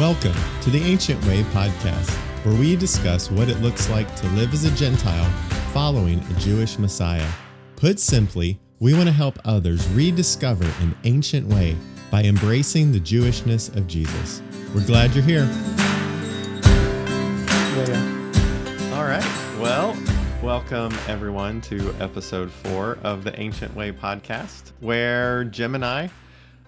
Welcome to the Ancient Way podcast, where we discuss what it looks like to live as a Gentile following a Jewish Messiah. Put simply, we want to help others rediscover an ancient way by embracing the Jewishness of Jesus. We're glad you're here. Yeah. All right. Well, welcome everyone to episode four of the Ancient Way podcast, where Jim and I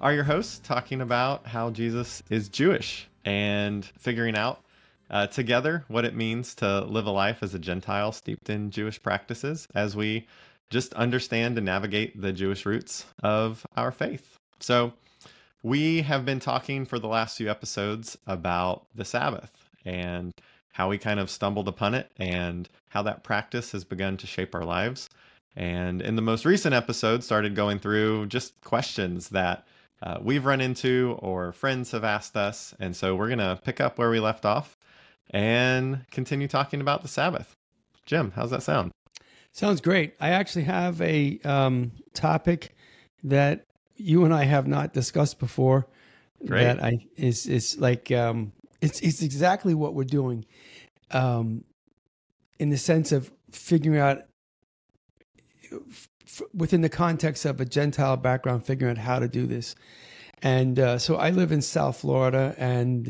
are your hosts talking about how Jesus is Jewish and figuring out uh, together what it means to live a life as a Gentile steeped in Jewish practices as we just understand and navigate the Jewish roots of our faith. So, we have been talking for the last few episodes about the Sabbath and how we kind of stumbled upon it and how that practice has begun to shape our lives. And in the most recent episode, started going through just questions that uh, we've run into or friends have asked us. And so we're going to pick up where we left off and continue talking about the Sabbath. Jim, how's that sound? Sounds great. I actually have a um, topic that you and I have not discussed before. Great. That I is is like um, it's it's exactly what we're doing, um, in the sense of figuring out f- within the context of a Gentile background, figuring out how to do this. And uh, so I live in South Florida, and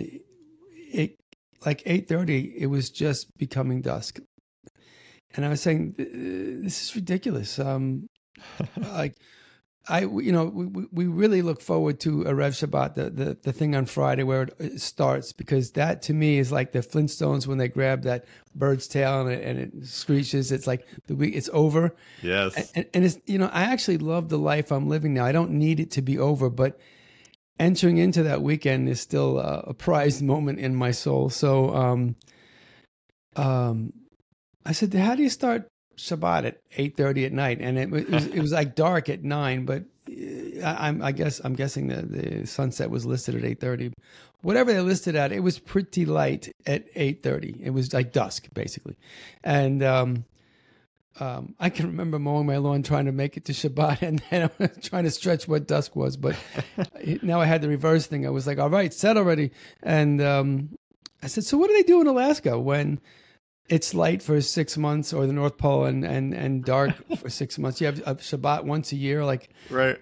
it like eight thirty, it was just becoming dusk, and I was saying, "This is ridiculous." Um, like I, you know, we, we really look forward to Erev Shabbat, the, the, the thing on Friday where it starts, because that to me is like the Flintstones when they grab that bird's tail and it, and it screeches. It's like the week, it's over. Yes. And, and it's, you know, I actually love the life I'm living now. I don't need it to be over, but entering into that weekend is still a, a prized moment in my soul. So, um, um, I said, how do you start Shabbat at eight thirty at night, and it was, it was, like dark at nine. But uh, I, I'm I guess I'm guessing the the sunset was listed at eight thirty. Whatever they listed at, it was pretty light at eight thirty. It was like dusk basically, and um, um, I can remember mowing my lawn trying to make it to Shabbat, and then trying to stretch what dusk was. But now I had the reverse thing. I was like, all right, set already, and um, I said, so what do they do in Alaska when? It's light for six months or the North Pole and, and, and dark for six months. You have a Shabbat once a year. Like, right.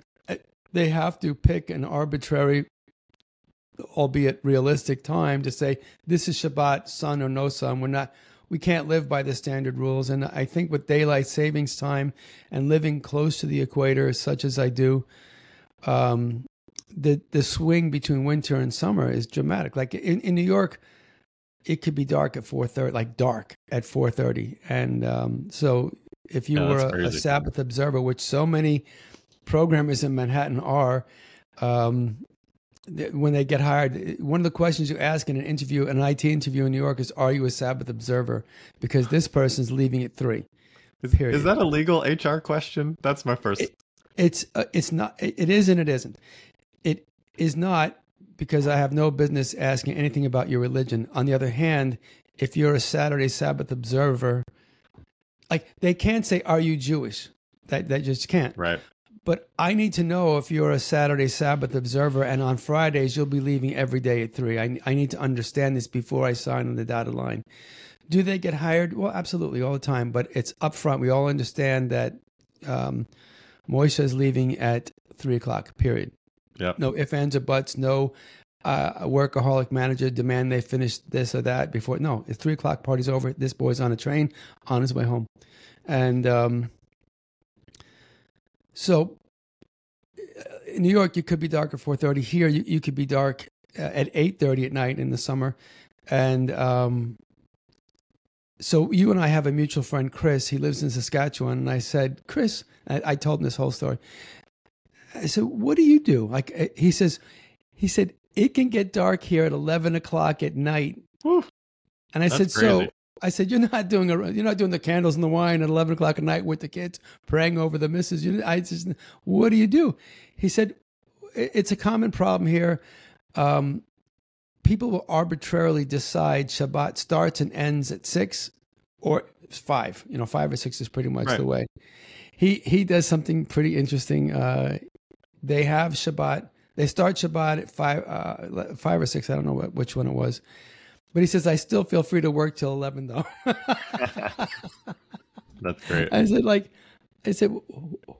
They have to pick an arbitrary, albeit realistic time to say, this is Shabbat, sun or no sun. We're not, we can't live by the standard rules. And I think with daylight savings time and living close to the equator, such as I do, um, the, the swing between winter and summer is dramatic. Like in, in New York, it could be dark at 4.30 like dark at 4.30 and um, so if you Oh, were a, a sabbath observer which so many programmers in manhattan are um, th- when they get hired one of the questions you ask in an interview an it interview in new york is are you a sabbath observer because this person's leaving at 3 Is, Period. is that a legal HR question? That's my first. It- it's uh, it's not it it is and it isn't it is not because i have no business asking anything about your religion on the other hand if you're a saturday sabbath observer like they can't say are you jewish that they just can't right. but i need to know if you're a saturday sabbath observer and on fridays you'll be leaving every day at 3 i, I need to understand this before i sign on the dotted line do they get hired well absolutely all the time but it's upfront we all understand that um, Moisha is leaving at three o'clock. Period. Yep. No ifs, ands, or buts. No uh, workaholic manager demand they finish this or that before. No, it's three o'clock. Party's over. This boy's on a train on his way home, and um, so uh, in New York, you could be dark at four thirty. Here, you, you could be dark uh, at eight thirty at night in the summer, and um, so you and I have a mutual friend, Chris. He lives in Saskatchewan, and I said, Chris, I, I told him this whole story. I said, "What do you do?" Like uh, he says, he said it can get dark here at eleven o'clock at night, Whew. and I That's said, "So." I said, "You're not doing a, you're not doing the candles and the wine at eleven o'clock at night with the kids, praying over the missus. You, I just, what do you do?" He said, "It's a common problem here. Um, people will arbitrarily decide Shabbat starts and ends at six or five. You know, five or six is pretty much Right. the way. He he does something pretty interesting. Uh, they have Shabbat. They start Shabbat at five, uh, five or six. I don't know what, which one it was, but he says I still feel free to work till eleven though. That's great. I said like, I said,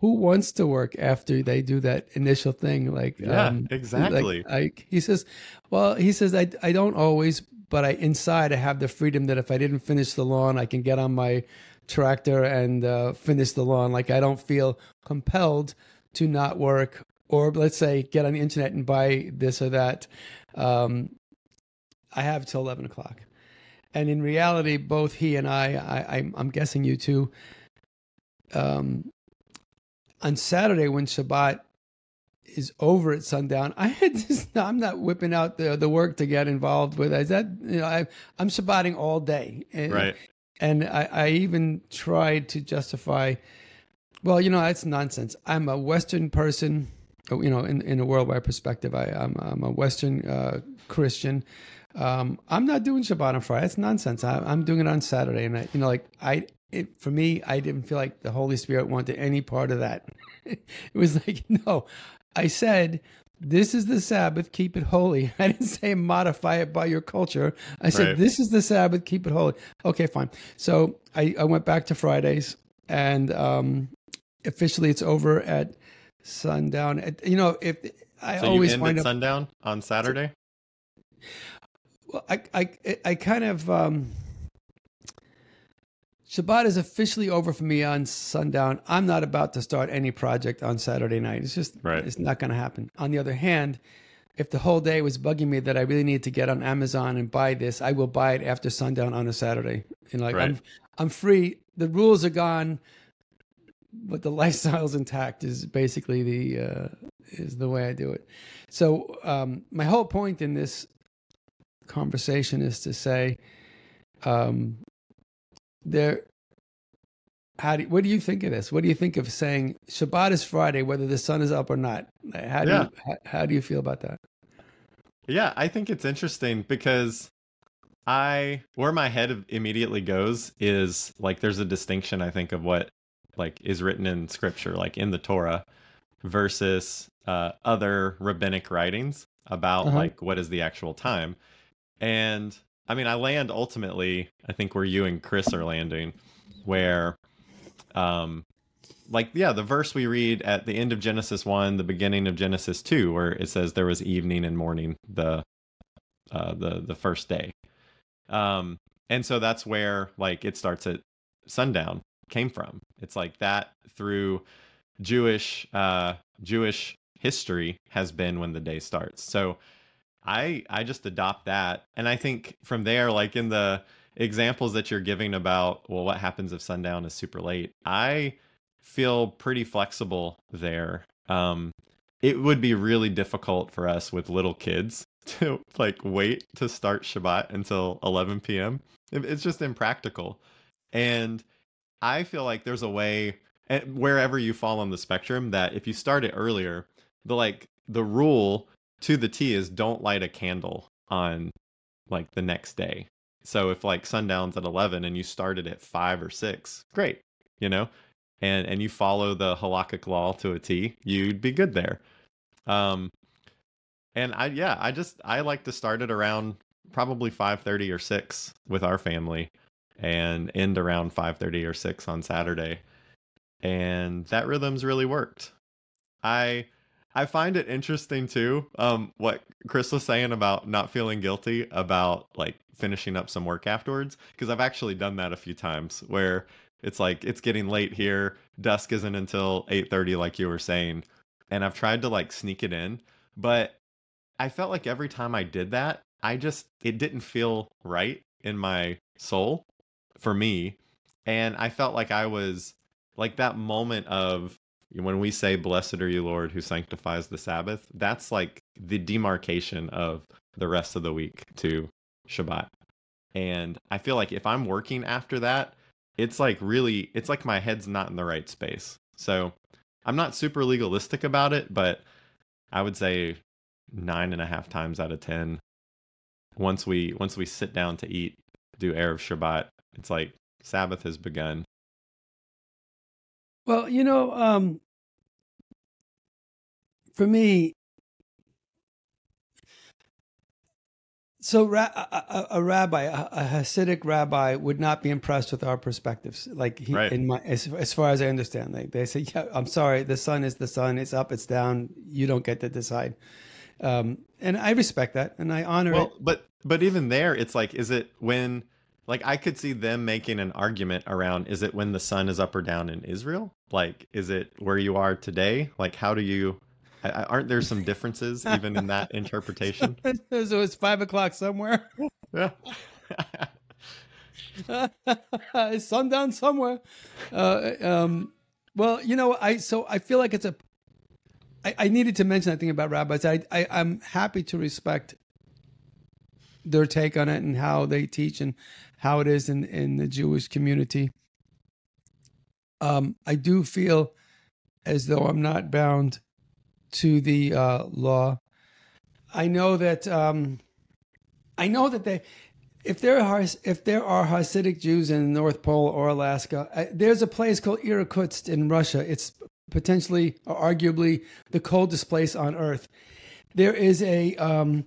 who wants to work after they do that initial thing? Like, yeah, um, exactly. Like, I, he says, well, he says I I don't always, but I inside I have the freedom that if I didn't finish the lawn, I can get on my tractor and uh, finish the lawn. Like I don't feel compelled to not work or let's say get on the internet and buy this or that. Um, I have till 11 o'clock. And in reality, both he and I, I I'm, I'm guessing you too, um, on Saturday when Shabbat is over at sundown, I had just, I'm not whipping out the, the work to get involved with. Is that, you know, I, I'm Shabbating all day. And, right. And I, I even tried to justify, well, you know, that's nonsense. I'm a Western person you know, in, in a worldwide perspective, I, I'm, I'm a Western uh, Christian. Um, I'm not doing Shabbat on Friday. That's nonsense. I, am doing it on Saturday, and I, you know, like I, it, for me, I didn't feel like the Holy Spirit wanted any part of that. it was like, no, I said, this is the Sabbath, keep it holy. I didn't say modify it by your culture. I said, right. this is the Sabbath, keep it holy. Okay, fine. So I, I went back to Fridays, and um, officially it's over at sundown. You know, if I so always you end find at sundown on Saturday. Well, I I I kind of um, Shabbat is officially over for me on sundown. I'm not about to start any project on Saturday night. It's just right. it's not going to happen. On the other hand, if the whole day was bugging me that I really need to get on Amazon and buy this, I will buy it after sundown on a Saturday. And like right. I'm I'm free. The rules are gone but the lifestyle's intact is basically the uh, is the way I do it. So um, my whole point in this conversation is to say, um, there. How do what do you think of this? What do you think of saying Shabbat is Friday, whether the sun is up or not? How do yeah. you, how, how do you feel about that? Yeah, I think it's interesting because I where my head immediately goes is like there's a distinction I think of what like is written in scripture, like in the Torah, versus uh, other rabbinic writings about uh-huh. like what is the actual time. And I mean, I land ultimately, I think where you and Chris are landing, where, um, like yeah, the verse we read at the end of Genesis one, the beginning of Genesis two, where it says there was evening and morning the, uh, the the first day, um, and so that's where like it starts at sundown came from. It's like that through Jewish uh, Jewish history has been when the day starts. So I I just adopt that, and I think from there, like in the examples that you're giving about well, what happens if sundown is super late? I feel pretty flexible there. Um, it would be really difficult for us with little kids to like wait to start Shabbat until 11 p.m. It's just impractical. And I feel like there's a way wherever you fall on the spectrum that if you start it earlier, the like the rule to the T is don't light a candle on like the next day. So if like sundown's at 11 and you started at 5 or 6, great, you know? And and you follow the halakhic law to a T, you'd be good there. Um and I yeah, I just I like to start it around probably 5:30 or 6 with our family and end around 5:30 or 6 on Saturday. And that rhythm's really worked. I I find it interesting too um what Chris was saying about not feeling guilty about like finishing up some work afterwards because I've actually done that a few times where it's like it's getting late here, dusk isn't until 8:30 like you were saying, and I've tried to like sneak it in, but I felt like every time I did that, I just it didn't feel right in my soul for me. And I felt like I was like that moment of when we say, Blessed are you, Lord, who sanctifies the Sabbath, that's like the demarcation of the rest of the week to Shabbat. And I feel like if I'm working after that, it's like really, it's like my head's not in the right space. So I'm not super legalistic about it, but I would say nine and a half times out of 10, once we, once we sit down to eat, do Erev Shabbat, it's like Sabbath has begun. Well, you know, um, for me, so ra- a, a, rabbi, a, a, Hasidic rabbi, would not be impressed with our perspectives. Like he, right. in my, as, as, far as I understand, like they say, yeah, I'm sorry, the sun is the sun, it's up, it's down. You don't get to decide. Um, and I respect that, and I honor well, it. But but even there, it's like, is it when like, I could see them making an argument around: is it when the sun is up or down in Israel? Like, is it where you are today? Like, how do you? Aren't there some differences even in that interpretation? so it's five o'clock somewhere. Yeah. it's sundown somewhere. Uh, um, well, you know, I so I feel like it's a. I, I needed to mention that thing about rabbis. I, I I'm happy to respect their take on it and how they teach and how it is in in the Jewish community. Um, I do feel as though I'm not bound to the uh, law. I know that um, I know that they if there are if there are Hasidic Jews in the North Pole or Alaska, uh, there's a place called Irkutsk in Russia. It's potentially or arguably the coldest place on earth. There is a um,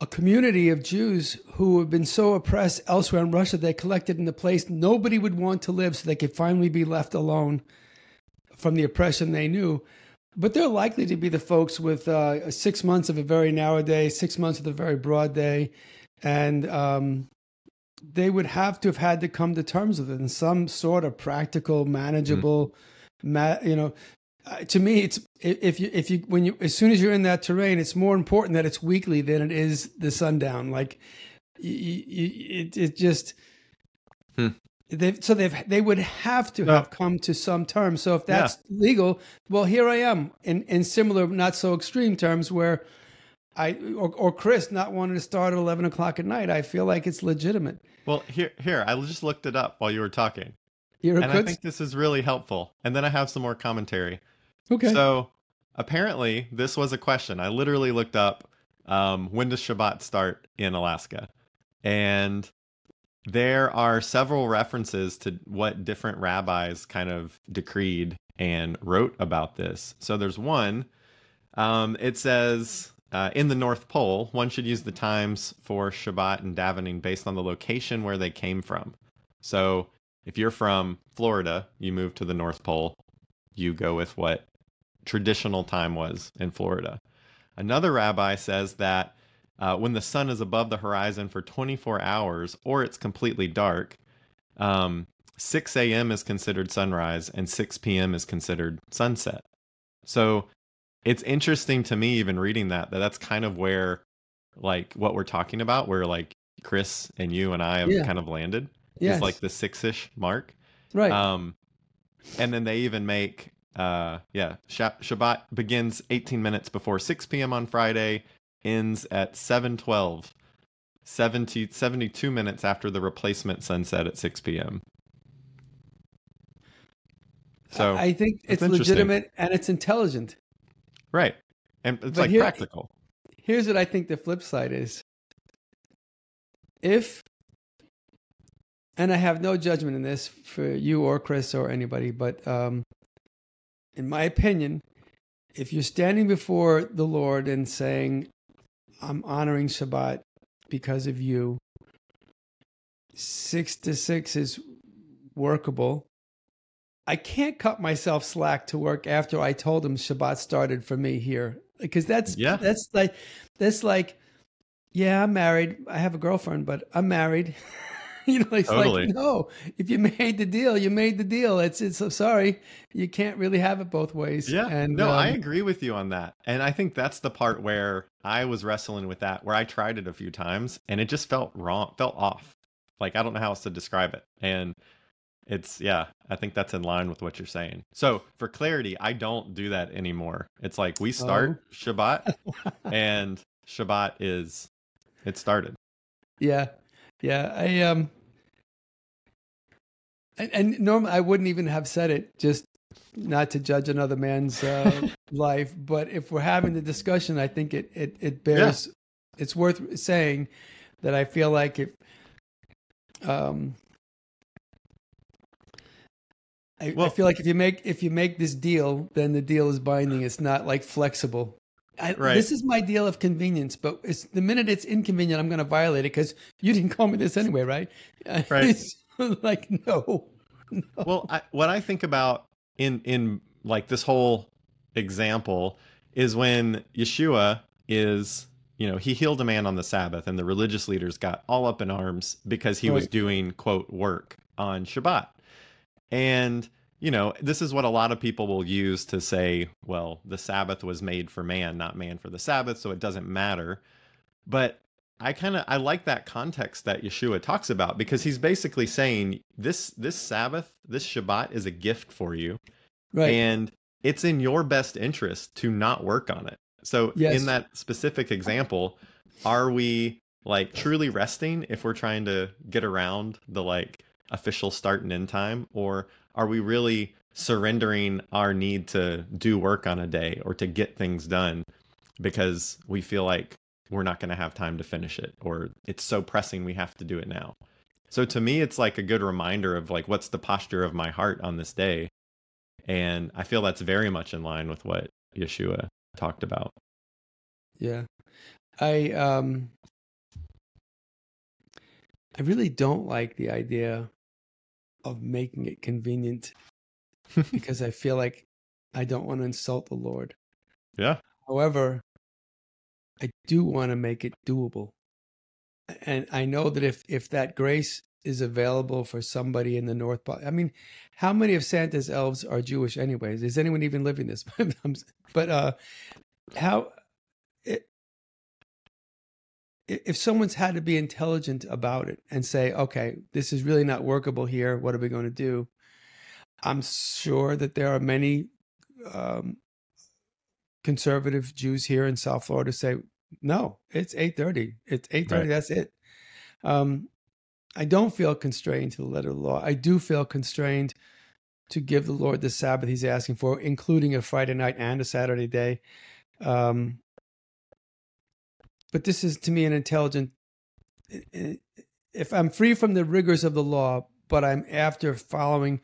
a community of Jews who have been so oppressed elsewhere in Russia they collected in a place nobody would want to live, so they could finally be left alone from the oppression they knew. But they're likely to be the folks with uh, six months of a very narrow day, six months of a very broad day, and um, they would have to have had to come to terms with it in some sort of practical, manageable, ma- you know. Uh, to me, it's if you if you when you as soon as you're in that terrain, it's more important that it's weekly than it is the sundown. Like, you, you, it it just. Hmm. They've, so they've they would have to No. have come to some terms. So if that's legal, well, here I am in in similar, not so extreme terms where I or, or Chris not wanting to start at eleven o'clock at night. I feel like it's legitimate. Well, here, here, I just looked it up while you were talking, You're and I think this is really helpful. And then I have some more commentary. Okay. So apparently, this was a question. I literally looked up um, when does Shabbat start in Alaska, and there are several references to what different rabbis kind of decreed and wrote about this. So there's one. Um, it says uh, in the North Pole, one should use the times for Shabbat and davening based on the location where they came from. So if you're from Florida, you move to the North Pole, you go with what traditional time was in Florida. Another rabbi says that uh, when the sun is above the horizon for 24 hours or it's completely dark, um, 6 a.m. is considered sunrise and 6 p.m. is considered sunset. So it's interesting to me, even reading that, that that's kind of where, like, what we're talking about, where like Chris and you and I have Yeah. kind of landed yes. is like the six ish mark. right. Um, and then they even make, uh, yeah, Sha- Shabbat begins 18 minutes before 6 p.m. on Friday, ends at 7:12, 70, 72 minutes after the replacement sunset at 6 p.m. So I think it's legitimate and it's intelligent. right, and it's But like here- practical. Here's what I think the flip side is. If and I have no judgment in this for you or Chris or anybody, but um, in my opinion, if you're standing before the Lord and saying, I'm honoring Shabbat because of you, six to six is workable. I can't cut myself slack to work after I told him Shabbat started for me here. Because that's Yeah. that's like that's like yeah, I'm married. I have a girlfriend, but I'm married. you know, it's Totally. like no. If you made the deal, you made the deal. It's it's so sorry. You can't really have it both ways. Yeah, And no, I um, agree with you on that, and I think that's the part where I was wrestling with that, where I tried it a few times and it just felt wrong, felt off. Like I don't know how else to describe it, and it's yeah, I think that's in line with what you're saying. So for clarity, I don't do that anymore. It's like we start Shabbat, and Shabbat is it started. Yeah, yeah. I um, and, and normally I wouldn't even have said it, just not to judge another man's uh, life. But if we're having the discussion, I think it it it bears. It's worth saying that I feel like if um. I, I Well- feel like if you make if you make this deal, then the deal is binding. It's not like flexible, I, Right. this is my deal of convenience, but it's the minute it's inconvenient, I'm going to violate it because you didn't call me this anyway, right? Right. like no, no. well I, what i think about in in like this whole example is when yeshua is you know he healed a man on the sabbath and the religious leaders got all up in arms because he was doing quote work on shabbat and you know this is what a lot of people will use to say well the sabbath was made for man not man for the sabbath so it doesn't matter but I kind of I like that context that Yeshua talks about because he's basically saying this this Sabbath, this Shabbat is a gift for you right? and it's in your best interest to not work on it. So Yes. in that specific example, are we like truly resting if we're trying to get around the like official start and end time or are we really surrendering our need to do work on a day or to get things done because we feel like we're not going to have time to finish it or it's so pressing we have to do it now. So to me it's like a good reminder of like what's the posture of my heart on this day. And I feel that's very much in line with what Yeshua talked about. Yeah. I um I really don't like the idea of making it convenient because I feel like I don't want to insult the Lord. Yeah. However, I do want to make it doable. And I know that if if that grace is available for somebody in the North Pole, I mean, how many of Santa's elves are Jewish anyways? Is anyone even living this? but uh how if someone's had to be intelligent about it and say, okay, this is really not workable here, what are we going to do? I'm sure that there are many um, conservative Jews here in South Florida say, no, it's 8:30. It's 8:30. Right. That's it. Um, I don't feel constrained to the letter of the law. I do feel constrained to give the Lord the Sabbath He's asking for, including a Friday night and a Saturday day. Um, but this is to me an intelligent. If I'm free from the rigors of the law, but I'm after following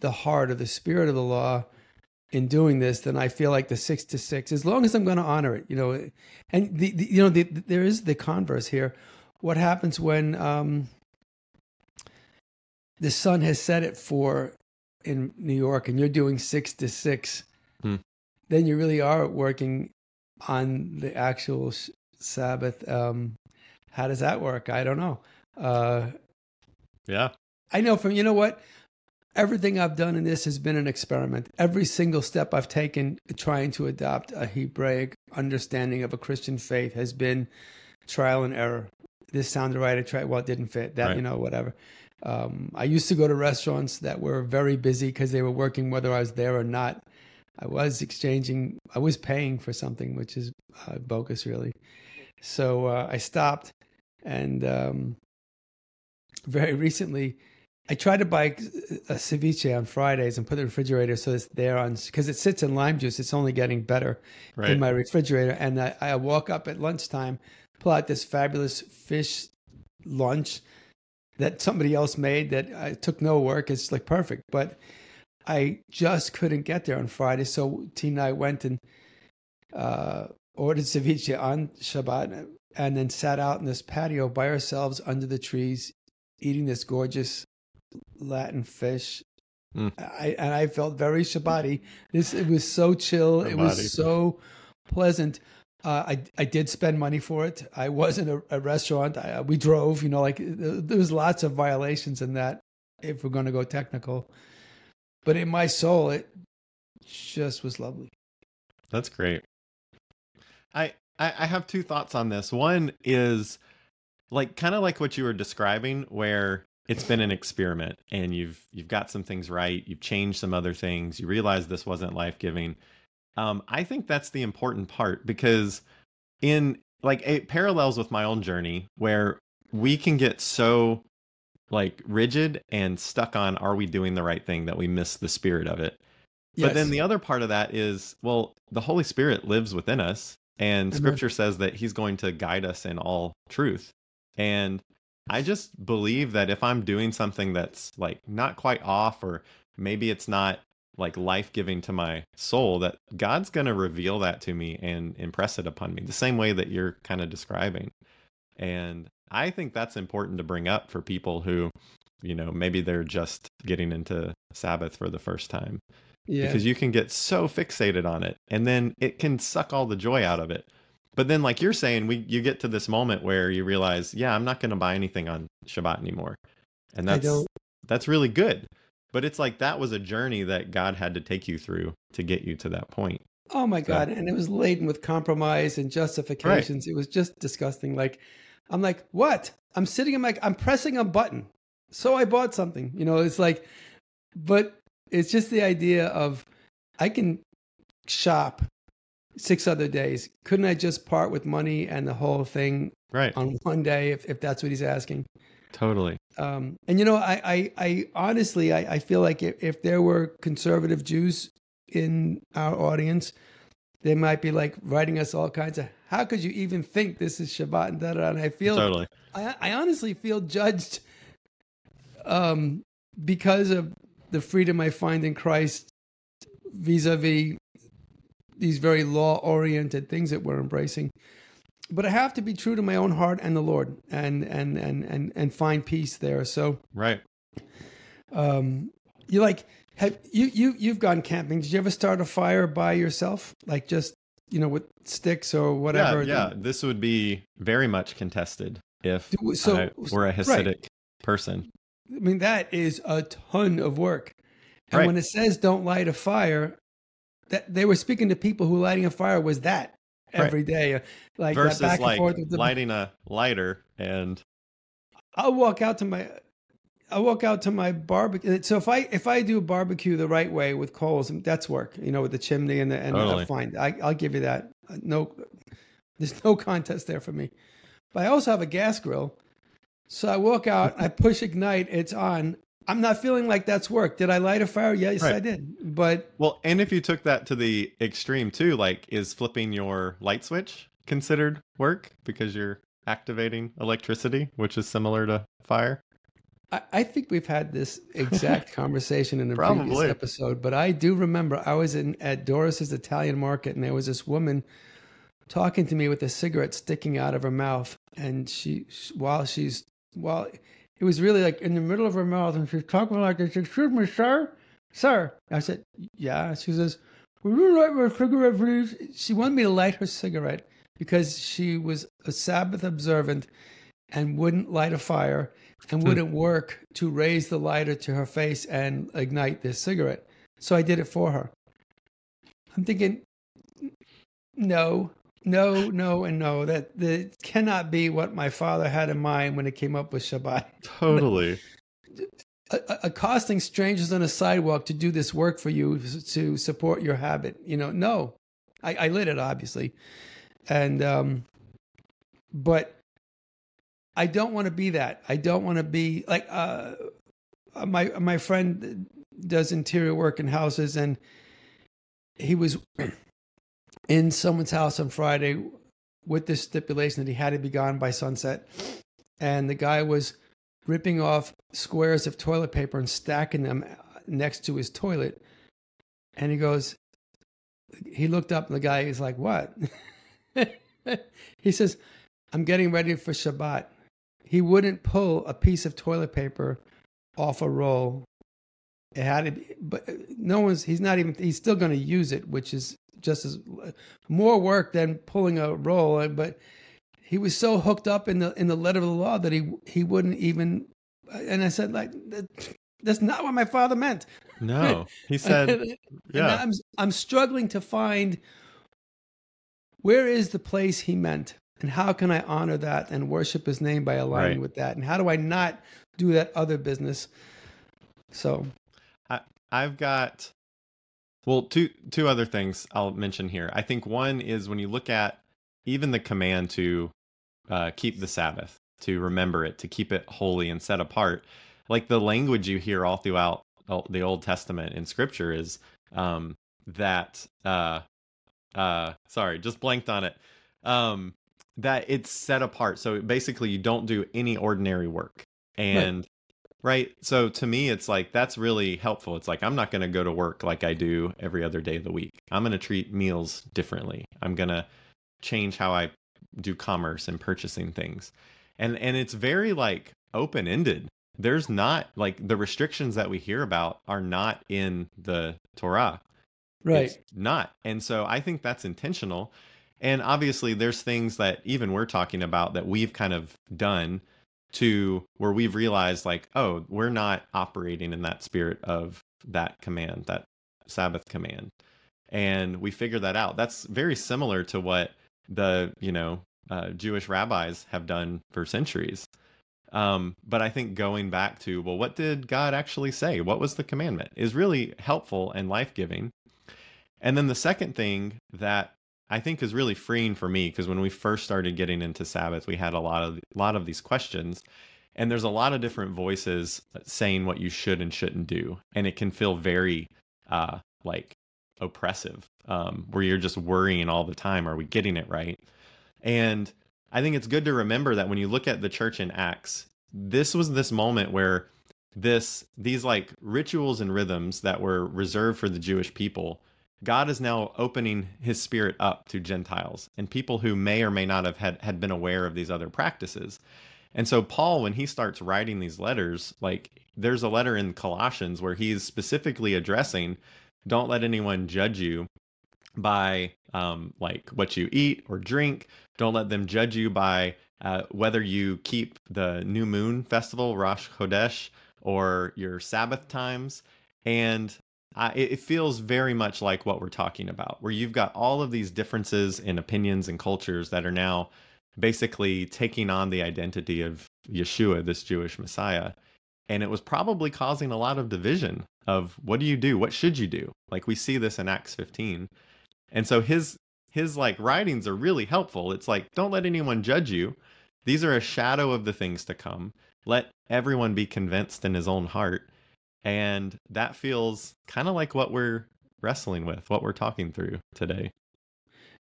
the heart or the spirit of the law in doing this, then I feel like the six to six, as long as I'm going to honor it, you know. And the, the you know the, there is the converse here. What happens when um, the sun has set at four in New York, and you're doing six to six? Hmm. Then you really are working on the actual Sabbath. Um, how does that work? I don't know. Uh, Yeah. I know from you know what everything I've done in this has been an experiment. Every single step I've taken trying to adopt a Hebraic understanding of a Christian faith has been trial and error. This sounded right. I tried. Well, it didn't fit. That Right. you know whatever. Um, I used to go to restaurants that were very busy because they were working whether I was there or not. I was exchanging. I was paying for something, which is uh, bogus, really. So uh, I stopped, and um, very recently, I tried to buy a ceviche on Fridays and put it in the refrigerator so it's there on because it sits in lime juice. It's only getting better Right. in my refrigerator. And I, I walk up at lunchtime, pull out this fabulous fish lunch that somebody else made that I took no work. It's like perfect, but I just couldn't get there on Friday. So Tina and I went and uh, ordered ceviche on Shabbat and then sat out in this patio by ourselves under the trees, eating this gorgeous Latin fish. Mm. I, and I felt very Shabbat This it was so chill. It Shabbat-y. was so pleasant. Uh, I I did spend money for it. I was in a, a restaurant. I, we drove. You know, like there there was lots of violations in that. If we're going to go technical, but in my soul, it just was lovely. That's great. I, I I have two thoughts on this. One is like kind of like what you were describing where it's been an experiment and you've you've got some things right, you've changed some other things, you realize this wasn't life-giving. Um I think that's the important part because in like it parallels with my own journey where we can get so like rigid and stuck on are we doing the right thing that we miss the spirit of it. But then the other part of that is, well, the Holy Spirit lives within us, and Amen. Scripture says that He's going to guide us in all truth. And I just believe that if I'm doing something that's like not quite off, or maybe it's not like life giving to my soul that God's going to reveal that to me and impress it upon me the same way that you're kind of describing. And I think that's important to bring up for people who, you know, maybe they're just getting into Sabbath for the first time. Yeah. Because you can get so fixated on it and then it can suck all the joy out of it. But then like you're saying, we you get to this moment where you realize, yeah, I'm not going to buy anything on Shabbat anymore. And that's that's really good. But it's like that was a journey that God had to take you through to get you to that point. Oh my God. And it was laden with compromise and justifications. It was just disgusting. Like, I'm like, what? I'm sitting in my, I'm pressing a button. So I bought something. You know, it's like, but it's just the idea of I can shop six other days. Couldn't I just part with money and the whole thing Right. on one day if, if that's what he's asking? Totally. Um, and you know, I, I, I honestly, I, I feel like if, if there were conservative Jews in our audience, they might be like writing us all kinds of, how could you even think this is Shabbat and da da? da?" And I feel, Totally. I, I honestly feel judged, um, because of the freedom I find in Christ vis-a-vis these very law-oriented things that we're embracing. But I have to be true to my own heart and the Lord, and and and and and find peace there. So, Right. um, you like have you you you've gone camping? Did you ever start a fire by yourself, like just you know with sticks or whatever? Yeah, yeah. This would be very much contested if so- I were a right. Hasidic person. I mean, that is a ton of work. And Right. when it says don't light a fire, that they were speaking to people who lighting a fire was that Right. every day, uh, like Versus that back and like forth. With the, lighting a lighter and I'll walk out to my, I'll walk out to my barbecue. So if I if I do barbecue the right way with coals, that's work. You know, with the chimney and the and Totally. fine. I, I'll give you that. No, there's no contest there for me. But I also have a gas grill. So I walk out, I push ignite, it's on. I'm not feeling like that's work. Did I light a fire? Yes, Right. I did. But well, and if you took that to the extreme too, like is flipping your light switch considered work because you're activating electricity, which is similar to fire? I, I think we've had this exact conversation in a previous episode. But I do remember I was in at Doris's Italian market, and there was this woman talking to me with a cigarette sticking out of her mouth, and she while she's while it was really like in the middle of her mouth, and she's talking like this. Excuse me, sir, sir. I said, yeah. She says, "Will you light my cigarette, please?" She wanted me to light her cigarette because she was a Sabbath observant and wouldn't light a fire and hmm. wouldn't work to raise the lighter to her face and ignite this cigarette. So I did it for her. I'm thinking, no, no, no, and no. That that cannot be what my father had in mind when it came up with Shabbat. Totally. Accosting strangers on a sidewalk to do this work for you to support your habit. You know, no, I, I lit it obviously, and um, but I don't want to be that. I don't want to be like uh, my my friend does interior work in houses, and he was in someone's house on Friday with this stipulation that he had to be gone by sunset, and the guy was ripping off squares of toilet paper and stacking them next to his toilet, and he goes. He looked up, and the guy is like, "What?" he says, "I'm getting ready for Shabbat." He wouldn't pull a piece of toilet paper off a roll. It had to be, but no one's. He's not even. He's still going to use it, which is just as more work than pulling a roll. Uh, but he was so hooked up in the in the letter of the law that he he wouldn't even. Uh, and I said, like, that, that's not what my father meant. No. He said, yeah. I'm I'm struggling to find where is the place he meant, and how can I honor that and worship his name by aligning Right. with that, and how do I not do that other business? So I've got well two two other things I'll mention here. I think one is when you look at even the command to uh, keep the Sabbath, to remember it, to keep it holy and set apart. Like the language you hear all throughout the Old Testament in Scripture is um, that. Uh, uh, sorry, just blanked on it. Um, that it's set apart. So basically, you don't do any ordinary work, and right? So to me, it's like that's really helpful. It's like I'm not going to go to work like I do every other day of the week. I'm going to treat meals differently. I'm going to change how I do commerce and purchasing things. And and it's very like open-ended. There's not like the restrictions that we hear about are not in the Torah. Right. It's not. And so I think that's intentional. And obviously there's things that even we're talking about that we've kind of done to where we've realized like, oh, we're not operating in that spirit of that command, that Sabbath command. And we figure that out. That's very similar to what the, you know, uh, Jewish rabbis have done for centuries. Um, but I think going back to, well, what did God actually say? What was the commandment is really helpful and life giving. And then the second thing that I think is really freeing for me because when we first started getting into Sabbath, we had a lot of a lot of these questions, and there's a lot of different voices saying what you should and shouldn't do, and it can feel very uh, like oppressive, um, where you're just worrying all the time: Are we getting it right? And I think it's good to remember that when you look at the church in Acts, this was this moment where this these like rituals and rhythms that were reserved for the Jewish people God is now opening his spirit up to Gentiles and people who may or may not have had, had been aware of these other practices. And so, Paul, when he starts writing these letters, like there's a letter in Colossians where he's specifically addressing don't let anyone judge you by um, like what you eat or drink. Don't let them judge you by uh, whether you keep the new moon festival, Rosh Chodesh, or your Sabbath times. And it, it feels very much like what we're talking about, where you've got all of these differences in opinions and cultures that are now basically taking on the identity of Yeshua, this Jewish Messiah. And it was probably causing a lot of division of what do you do? What should you do? Like we see this in Acts 15. And so his his like writings are really helpful. It's like don't let anyone judge you. These are a shadow of the things to come. Let everyone be convinced in his own heart and that feels kind of like what we're wrestling with, what we're talking through today.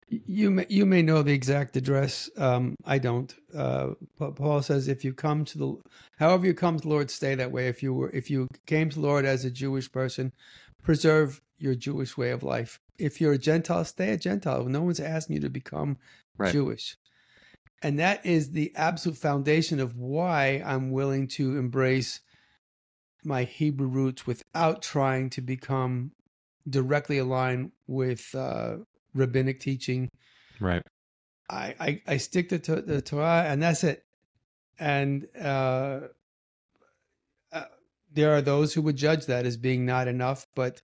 You may you may know the exact address. Um, I don't. Uh, Paul says, "If you come to the, however you come to the Lord, stay that way. If you were, if you came to the Lord as a Jewish person, preserve your Jewish way of life. If you're a Gentile, stay a Gentile. No one's asking you to become right. Jewish, and that is the absolute foundation of why I'm willing to embrace my Hebrew roots without trying to become directly aligned with uh, rabbinic teaching. Right. I, I, I stick to, the Torah and that's it. And uh, uh, there are those who would judge that as being not enough, but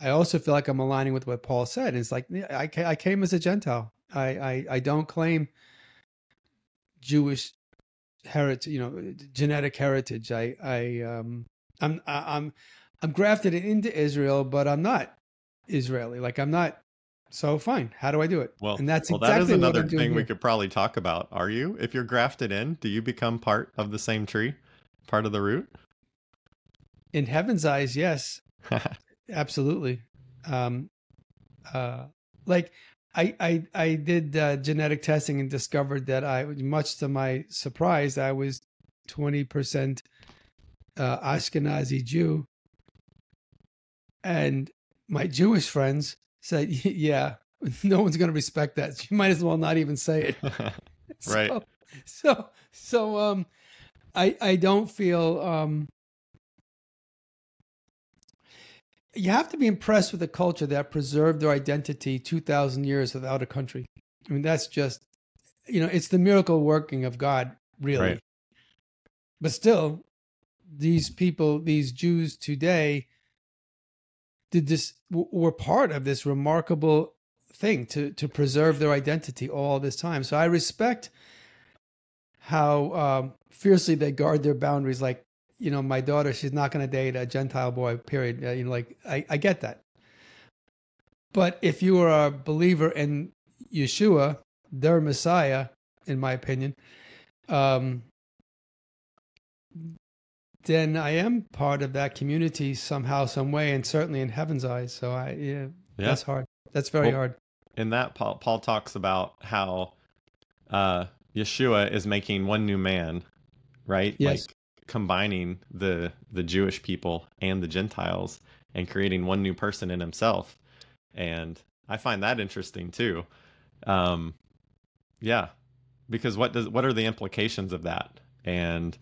I also feel like I'm aligning with what Paul said. It's like I, I came as a Gentile. I, I, I don't claim Jewish heritage, you know, genetic heritage. I, I, um, I'm I'm I'm grafted into Israel, but I'm not Israeli. Like I'm not. So fine. How do I do it? Well, and that's well, exactly that is another thing we could probably talk about. Are you? If you're grafted in, do you become part of the same tree, part of the root? In heaven's eyes, yes, absolutely. Um, uh, like I, I, I did uh, genetic testing and discovered that I, much to my surprise, I was twenty percent uh, Ashkenazi Jew, and my Jewish friends said, "Yeah, no one's going to respect that. You might as well not even say it." right. So, so, so, um, I I don't feel um. You have to be impressed with a culture that preserved their identity two thousand years without a country. I mean, that's just, you know, it's the miracle working of God, really. Right. But still, these people, these Jews today, did this were part of this remarkable thing to to preserve their identity all this time. So I respect how um, fiercely they guard their boundaries. Like you know, my daughter, she's not going to date a Gentile boy. Period. Uh, you know, like I, I get that. But if you are a believer in Yeshua, their Messiah, in my opinion, um, then I am part of that community somehow, some way, and certainly in heaven's eyes. So I, yeah, yeah. that's hard. That's very well, hard. In that, Paul, Paul talks about how uh, Yeshua is making one new man, right? Yes. Like combining the the Jewish people and the Gentiles and creating one new person in himself. And I find that interesting too. Um, yeah, because what does what are the implications of that? And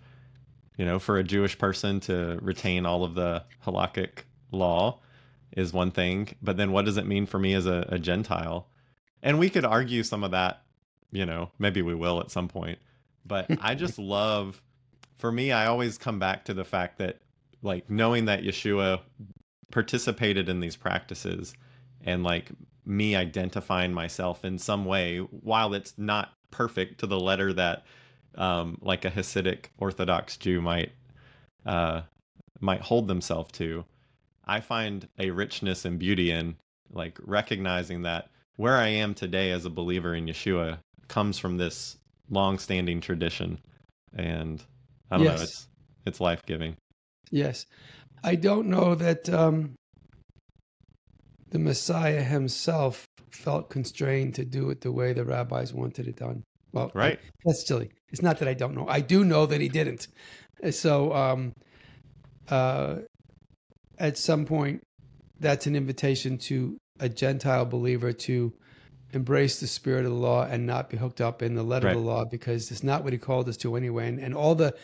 you know, for a Jewish person to retain all of the halakhic law is one thing, but then what does it mean for me as a, a Gentile? And we could argue some of that, you know, maybe we will at some point. But I just love, for me, I always come back to the fact that, like, knowing that Yeshua participated in these practices and, like, me identifying myself in some way, while it's not perfect to the letter that, um, like, a Hasidic Orthodox Jew might, uh, might hold themselves to. I find a richness and beauty in like recognizing that where I am today as a believer in Yeshua comes from this long-standing tradition, and I don't Yes. know, it's it's life giving. Yes. I don't know that um, the Messiah himself felt constrained to do it the way the rabbis wanted it done. Well, Right. that's silly. It's not that I don't know. I do know that he didn't. So, um, uh, at some point, that's an invitation to a Gentile believer to embrace the spirit of the law and not be hooked up in the letter of the law because it's not what he called us to anyway. And, and all the,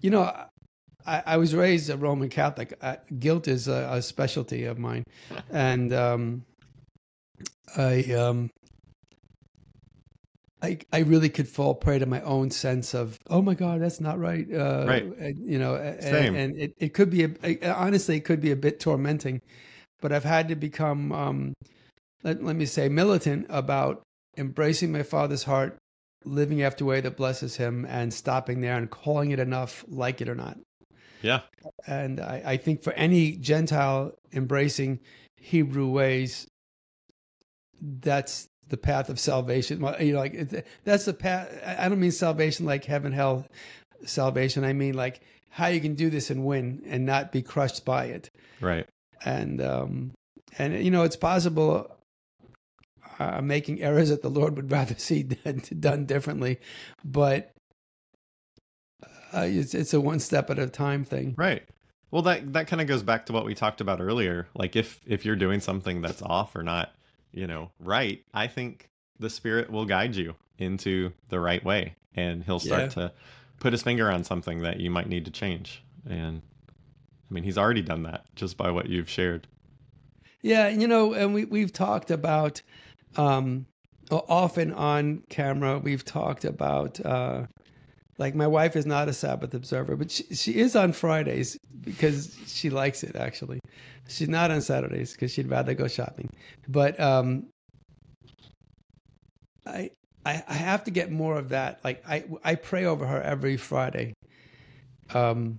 you know, I, I was raised a Roman Catholic. Uh, guilt is a, a specialty of mine, and um, I, um, I, I really could fall prey to my own sense of, oh my God, that's not right. Uh, Right. you know, Same. and, and it, it could be, a, honestly, it could be a bit tormenting, but I've had to become, um, let, let me say, militant about embracing my father's heart, living after a way that blesses him, and stopping there and calling it enough, like it or not. Yeah, And I, I think for any Gentile embracing Hebrew ways, that's the path of salvation. Well, You know, like that's the path. I don't mean salvation like heaven, hell salvation. I mean like how you can do this and win and not be crushed by it. right. And um, and you know, it's possible. Uh, making errors that the Lord would rather see done, done differently, but uh, it's it's a one step at a time thing. Right. Well, that that kind of goes back to what we talked about earlier. Like if if you're doing something that's off or not, you know, right, I think the spirit will guide you into the right way and he'll start Yeah. to put his finger on something that you might need to change. And I mean, he's already done that just by what you've shared. Yeah, you know, and we we've talked about um often on camera we've talked about uh like my wife is not a Sabbath observer, but she, she is on Fridays because she likes it actually. She's not on Saturdays because she'd rather go shopping. But um I I I have to get more of that. Like I I pray over her every Friday. Um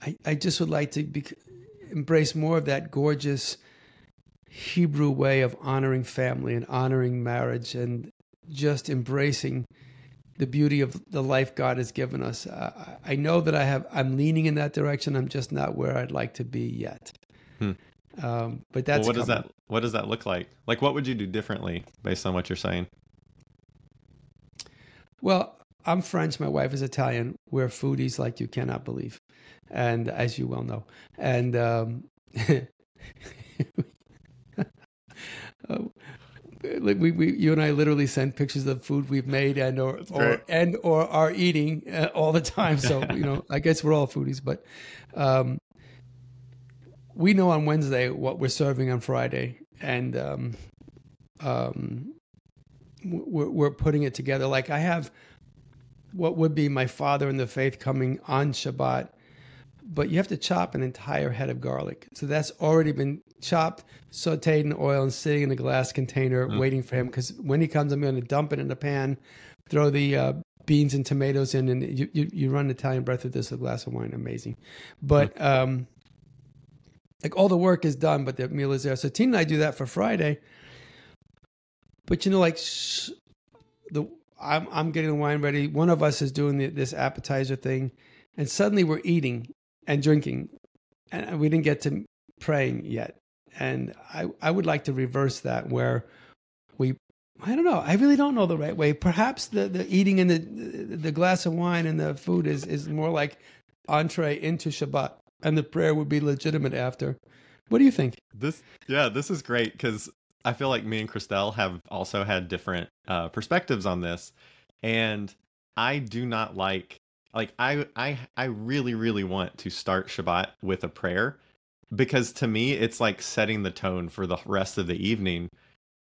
I I just would like to be, embrace more of that gorgeous Hebrew way of honoring family and honoring marriage and just embracing the beauty of the life God has given us. Uh, I know that I have. I'm leaning in that direction. I'm just not where I'd like to be yet. Hmm. Um, but that's well, what does that what does that look like? Like what would you do differently based on what you're saying? Well, I'm French. My wife is Italian. We're foodies like you cannot believe, and as you well know, and um, uh, like we, we, you and I literally send pictures of food we've made and or, or and or are eating uh, all the time. So you know, I guess we're all foodies, but um, we know on Wednesday what we're serving on Friday, and um, um, we're, we're putting it together. Like I have what would be my father in the faith coming on Shabbat, but you have to chop an entire head of garlic. So that's already been chopped, sauteed in oil, and sitting in a glass container waiting for him. Because when he comes, I'm going to dump it in a pan, throw the uh, beans and tomatoes in, and you, you, you run Italian bread through this with a glass of wine. Amazing. But um, like all the work is done, but the meal is there. So Tina and I do that for Friday. But you know, like sh- the I'm I'm getting the wine ready. One of us is doing the, this appetizer thing, and suddenly we're eating and drinking, and we didn't get to praying yet. And I I would like to reverse that, where we I don't know. I really don't know the right way. Perhaps the, the eating and the the glass of wine and the food is is more like entree into Shabbat, and the prayer would be legitimate after. What do you think? This, yeah, this is great because I feel like me and Christelle have also had different uh, perspectives on this, and I do not like like I I I really really want to start Shabbat with a prayer because to me it's like setting the tone for the rest of the evening.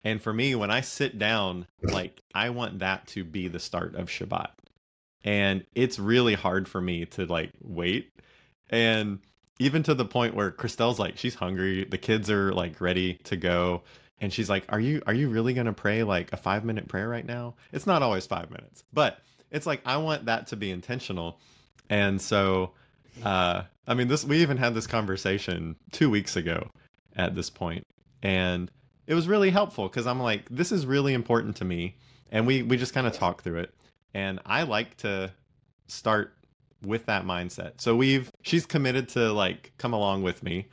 And for me, when I sit down, like I want that to be the start of Shabbat. And it's really hard for me to like wait. And even to the point where Christelle's like, she's hungry, the kids are like ready to go. And she's like, Are you are you really gonna pray like a five minute prayer right now? It's not always five minutes, but it's like I want that to be intentional. And so uh I mean this we even had this conversation two weeks ago at this. And it was really helpful because I'm like, this is really important to me. And we we just kind of talk through it. And I like to start with that mindset. So we've she's committed to like come along with me,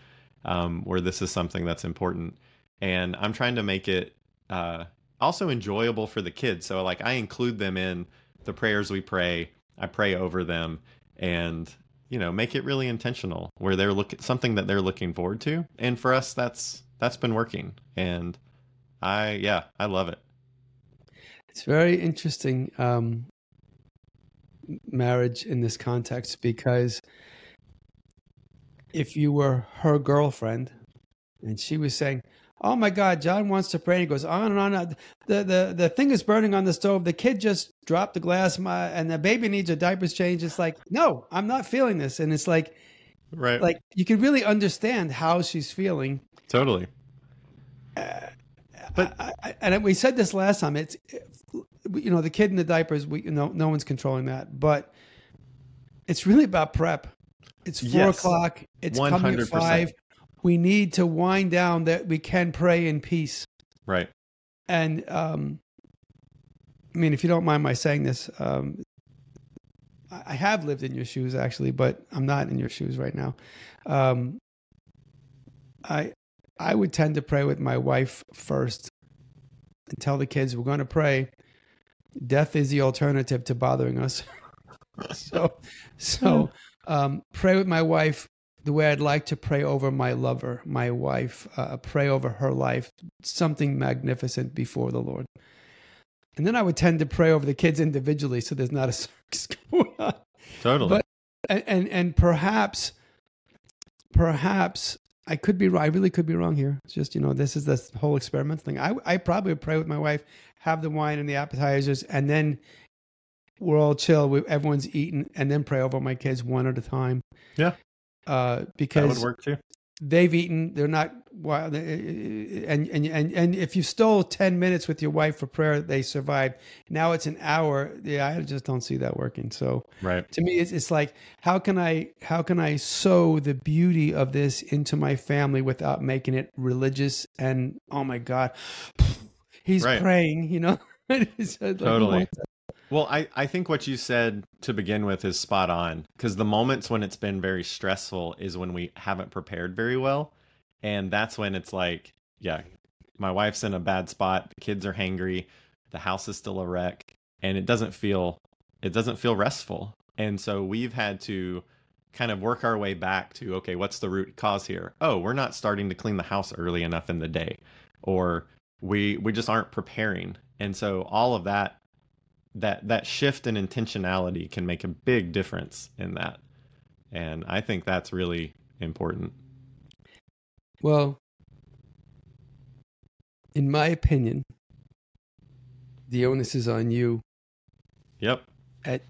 um, where this is something that's important. And I'm trying to make it uh also enjoyable for the kids. So like I include them in the prayers we pray. I pray over them and you know make it really intentional where they're looking something that they're looking forward to. And for us, that's that's been working. And I yeah I love it. It's very interesting um, marriage in this context because if you were her girlfriend and she was saying, "Oh my God, Jon wants to pray," and he goes on and on. The the the thing is burning on the stove. The kid just dropped the glass, my, and the baby needs a diapers change. It's like, no, I'm not feeling this, and it's like, right, like you can really understand how she's feeling. Totally. Uh, but I, I, and we said this last time. It's you know the kid in the diapers. We you know no one's controlling that, but it's really about prep. It's four Yes. o'clock. It's coming at five. We need to wind down that we can pray in peace. Right. And um, I mean, if you don't mind my saying this, um, I have lived in your shoes actually, but I'm not in your shoes right now. Um, I I would tend to pray with my wife first and tell the kids we're going to pray. Death is the alternative to bothering us. so, so um, pray with my wife the way I'd like to pray over my lover, my wife. Uh, pray over her life, something magnificent before the Lord. And then I would tend to pray over the kids individually, so there's not a circus going on Totally. But- and and, and perhaps perhaps I could be wrong. I really could be wrong here. It's just you know this is this whole experiment thing. I I probably would pray with my wife, have the wine and the appetizers, and then we're all chill. We, everyone's eating, and then pray over my kids one at a time. Yeah. Uh, that would because work too. they've eaten, they're not wild, eh, eh, eh, and and and and if you stole ten minutes with your wife for prayer, they survived. Now it's an hour. Yeah, I just don't see that working. So Right. to me it's, it's like how can i how can i sow the beauty of this into my family without making it religious and oh my god he's Right. praying you know Totally. Well, I, I think what you said to begin with is spot on because the moments when it's been very stressful is when we haven't prepared very well. And that's when it's like, yeah, my wife's in a bad spot, the kids are hangry, the house is still a wreck, and it doesn't feel it doesn't feel restful. And so we've had to kind of work our way back to okay, what's the root cause here? Oh, we're not starting to clean the house early enough in the day. Or we we just aren't preparing. And so all of that that that shift in intentionality can make a big difference in that. And i think that's really important. Well in my opinion the onus is on you yep. at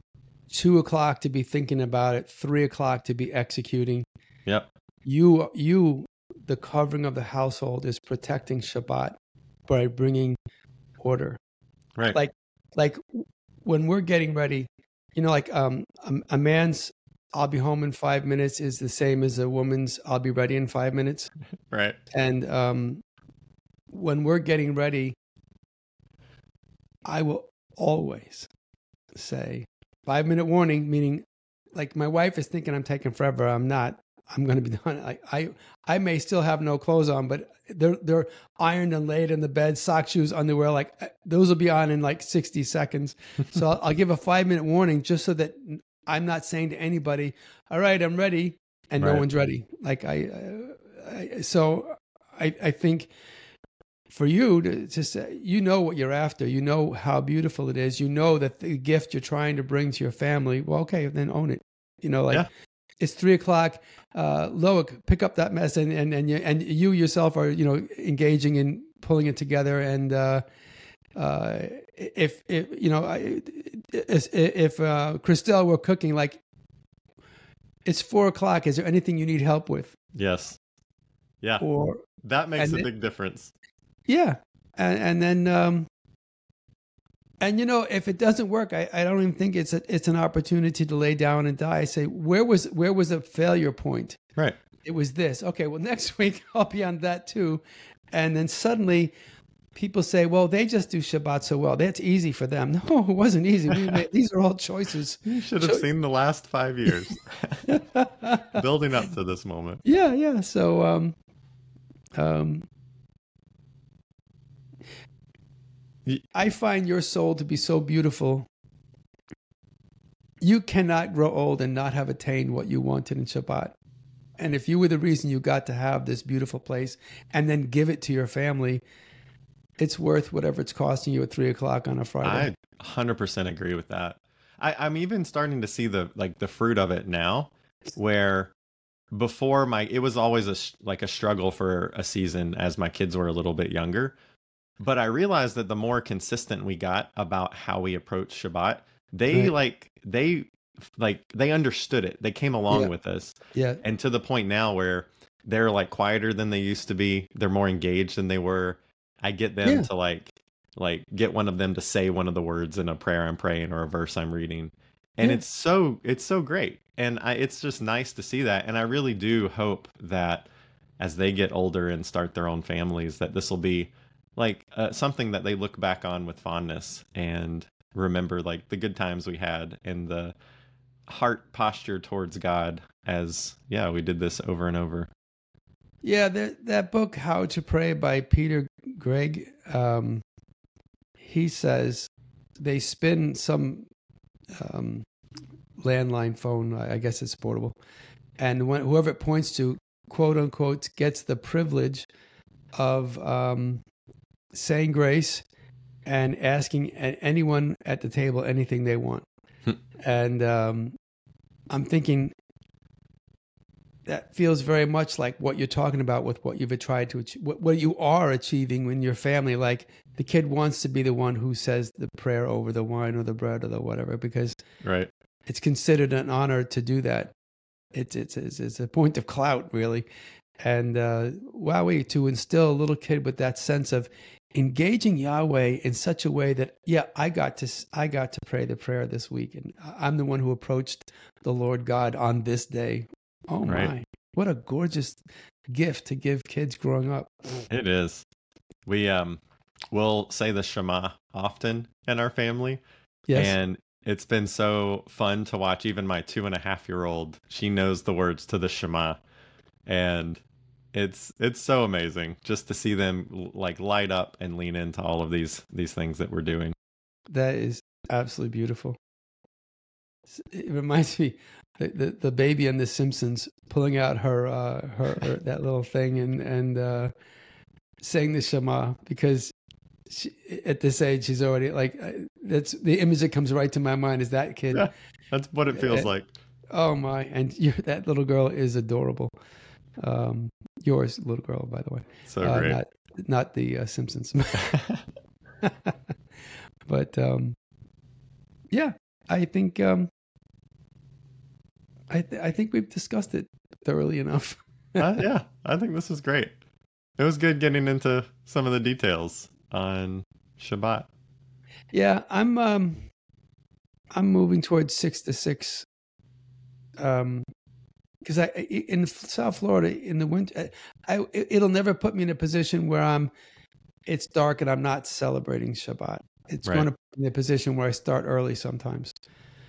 two o'clock to be thinking about it three o'clock to be executing. Yep. You you the covering of the household is protecting shabbat by bringing order. Right. Like- like when we're getting ready you know like um a, a man's i'll be home in five minutes is the same as a woman's i'll be ready in five minutes. Right. And um when we're getting ready i will always say five minute warning meaning like my wife is thinking i'm taking forever i'm not I'm going to be done. I, I I may still have no clothes on, but they're they're ironed and laid in the bed, sock, shoes, underwear. Like uh, those will be on in like 60 seconds. So I'll, I'll give a five minute warning just so that I'm not saying to anybody, "All right, I'm ready," and Right. no one's ready. Like I, uh, I so I I think for you to, say, you know what you're after. You know how beautiful it is. You know that the gift you're trying to bring to your family. Well, okay, then own it. You know, like Yeah. It's three o'clock. Uh, Loic, pick up that mess, and and and you, and you yourself are you know engaging in pulling it together. And uh, uh, if if you know if if uh, Christelle were cooking, like it's four o'clock. Is there anything you need help with? Yes. Yeah. Or That makes a it- big difference. Yeah, and, and then um, and you know if it doesn't work, I, I don't even think it's a, it's an opportunity to lay down and die. I say where was where was the failure point? Right. It was this. Okay, well next week I'll be on that too, and then suddenly people say, well they just do Shabbat so well. That's easy for them. No, it wasn't easy. We made, these are all choices. You should have So- seen the last five years building up to this moment. Yeah, yeah. So, um, um, I find your soul to be so beautiful. You cannot grow old and not have attained what you wanted in Shabbat. And if you were the reason you got to have this beautiful place and then give it to your family, it's worth whatever it's costing you at three o'clock on a Friday. I 100% agree with that. I, I'm even starting to see the like the fruit of it now, where before my it was always a like a struggle for a season as my kids were a little bit younger. But I realized that the more consistent we got about how we approach Shabbat, they Right. like they like they understood it. They came along Yeah. with us. yeah, and to the point now where they're like quieter than they used to be they're more engaged than they were i get them Yeah. to like like get one of them to say one of the words in a prayer i'm praying or a verse i'm reading and Yeah. it's so it's so great and I, it's just nice to see that and i really do hope that as they get older and start their own families that this will be like uh, something that they look back on with fondness and remember like the good times we had and the heart posture towards God as yeah we did this over and over Yeah, that that book "How to Pray" by Peter Greig. Um, he says they spin some um, landline phone. I guess it's portable, and when, whoever it points to, quote unquote, gets the privilege of um, saying grace and asking anyone at the table anything they want. Hmm. and um, I'm thinking that feels very much like what you're talking about with what you've tried to achieve, what, what you are achieving in your family. Like the kid wants to be the one who says the prayer over the wine or the bread or the whatever, because right it's considered an honor to do that. It's it's it's, it's a point of clout, really, and uh, wowee to instill a little kid with that sense of engaging Yahweh in such a way that yeah, I got to I got to pray the prayer this week, and I'm the one who approached the Lord God on this day. Oh Right. my, what a gorgeous gift to give kids growing up. it is we um will say the shema often in our family Yes, and it's been so fun to watch even my two and a half year old she knows the words to the shema and it's it's so amazing just to see them like light up and lean into all of these these things that we're doing that is absolutely beautiful. It reminds me the, the, the baby in The Simpsons pulling out her uh, her, her that little thing and and uh, saying the Shema because she, at this age she's already like uh, that's the image that comes right to my mind is that kid. Yeah. that's what it feels Uh, like Oh my! And you that little girl is adorable. Um, yours, little girl, by the way. so Uh, great not not the uh, Simpsons. but um, yeah, I think um, I th- I think we've discussed it thoroughly enough. uh, yeah, I think this is great. It was good getting into some of the details on Shabbat. Yeah, I'm um, I'm moving towards six to six. Um, because I in South Florida in the winter, I it- it'll never put me in a position where I'm. It's dark and I'm not celebrating Shabbat. It's Right. going to put me in a position where I start early sometimes,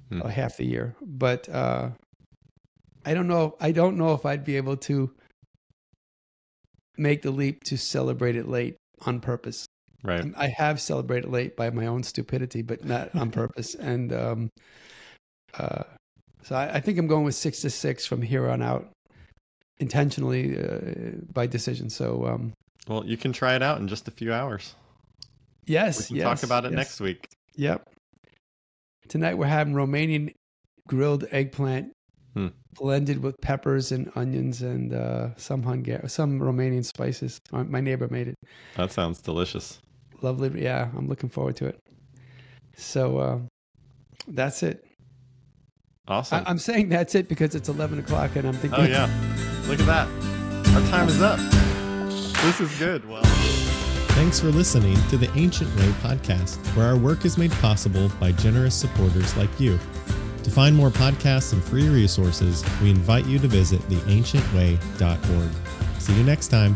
Hmm. uh, half the year. But uh, I don't know. I don't know if I'd be able to make the leap to celebrate it late on purpose. Right. I have celebrated late by my own stupidity, but not on purpose. And um, uh, so I, I think I'm going with six to six from here on out, intentionally uh, by decision. So um, Well, you can try it out in just a few hours. Yes, we can yes, talk about it yes. next week. Yep. Tonight we're having Romanian grilled eggplant Hmm. blended with peppers and onions and uh, some Hungar- some Romanian spices. My, neighbor made it. That sounds delicious. Lovely. Yeah, I'm looking forward to it. So uh, that's it. Awesome. I, I'm saying that's it because it's 11 o'clock and I'm thinking. oh yeah. Look at that. Our time is up. This is good. Well, Thanks for listening to the Ancient Way podcast, where our work is made possible by generous supporters like you. To find more podcasts and free resources, we invite you to visit theancientway.org. See you next time.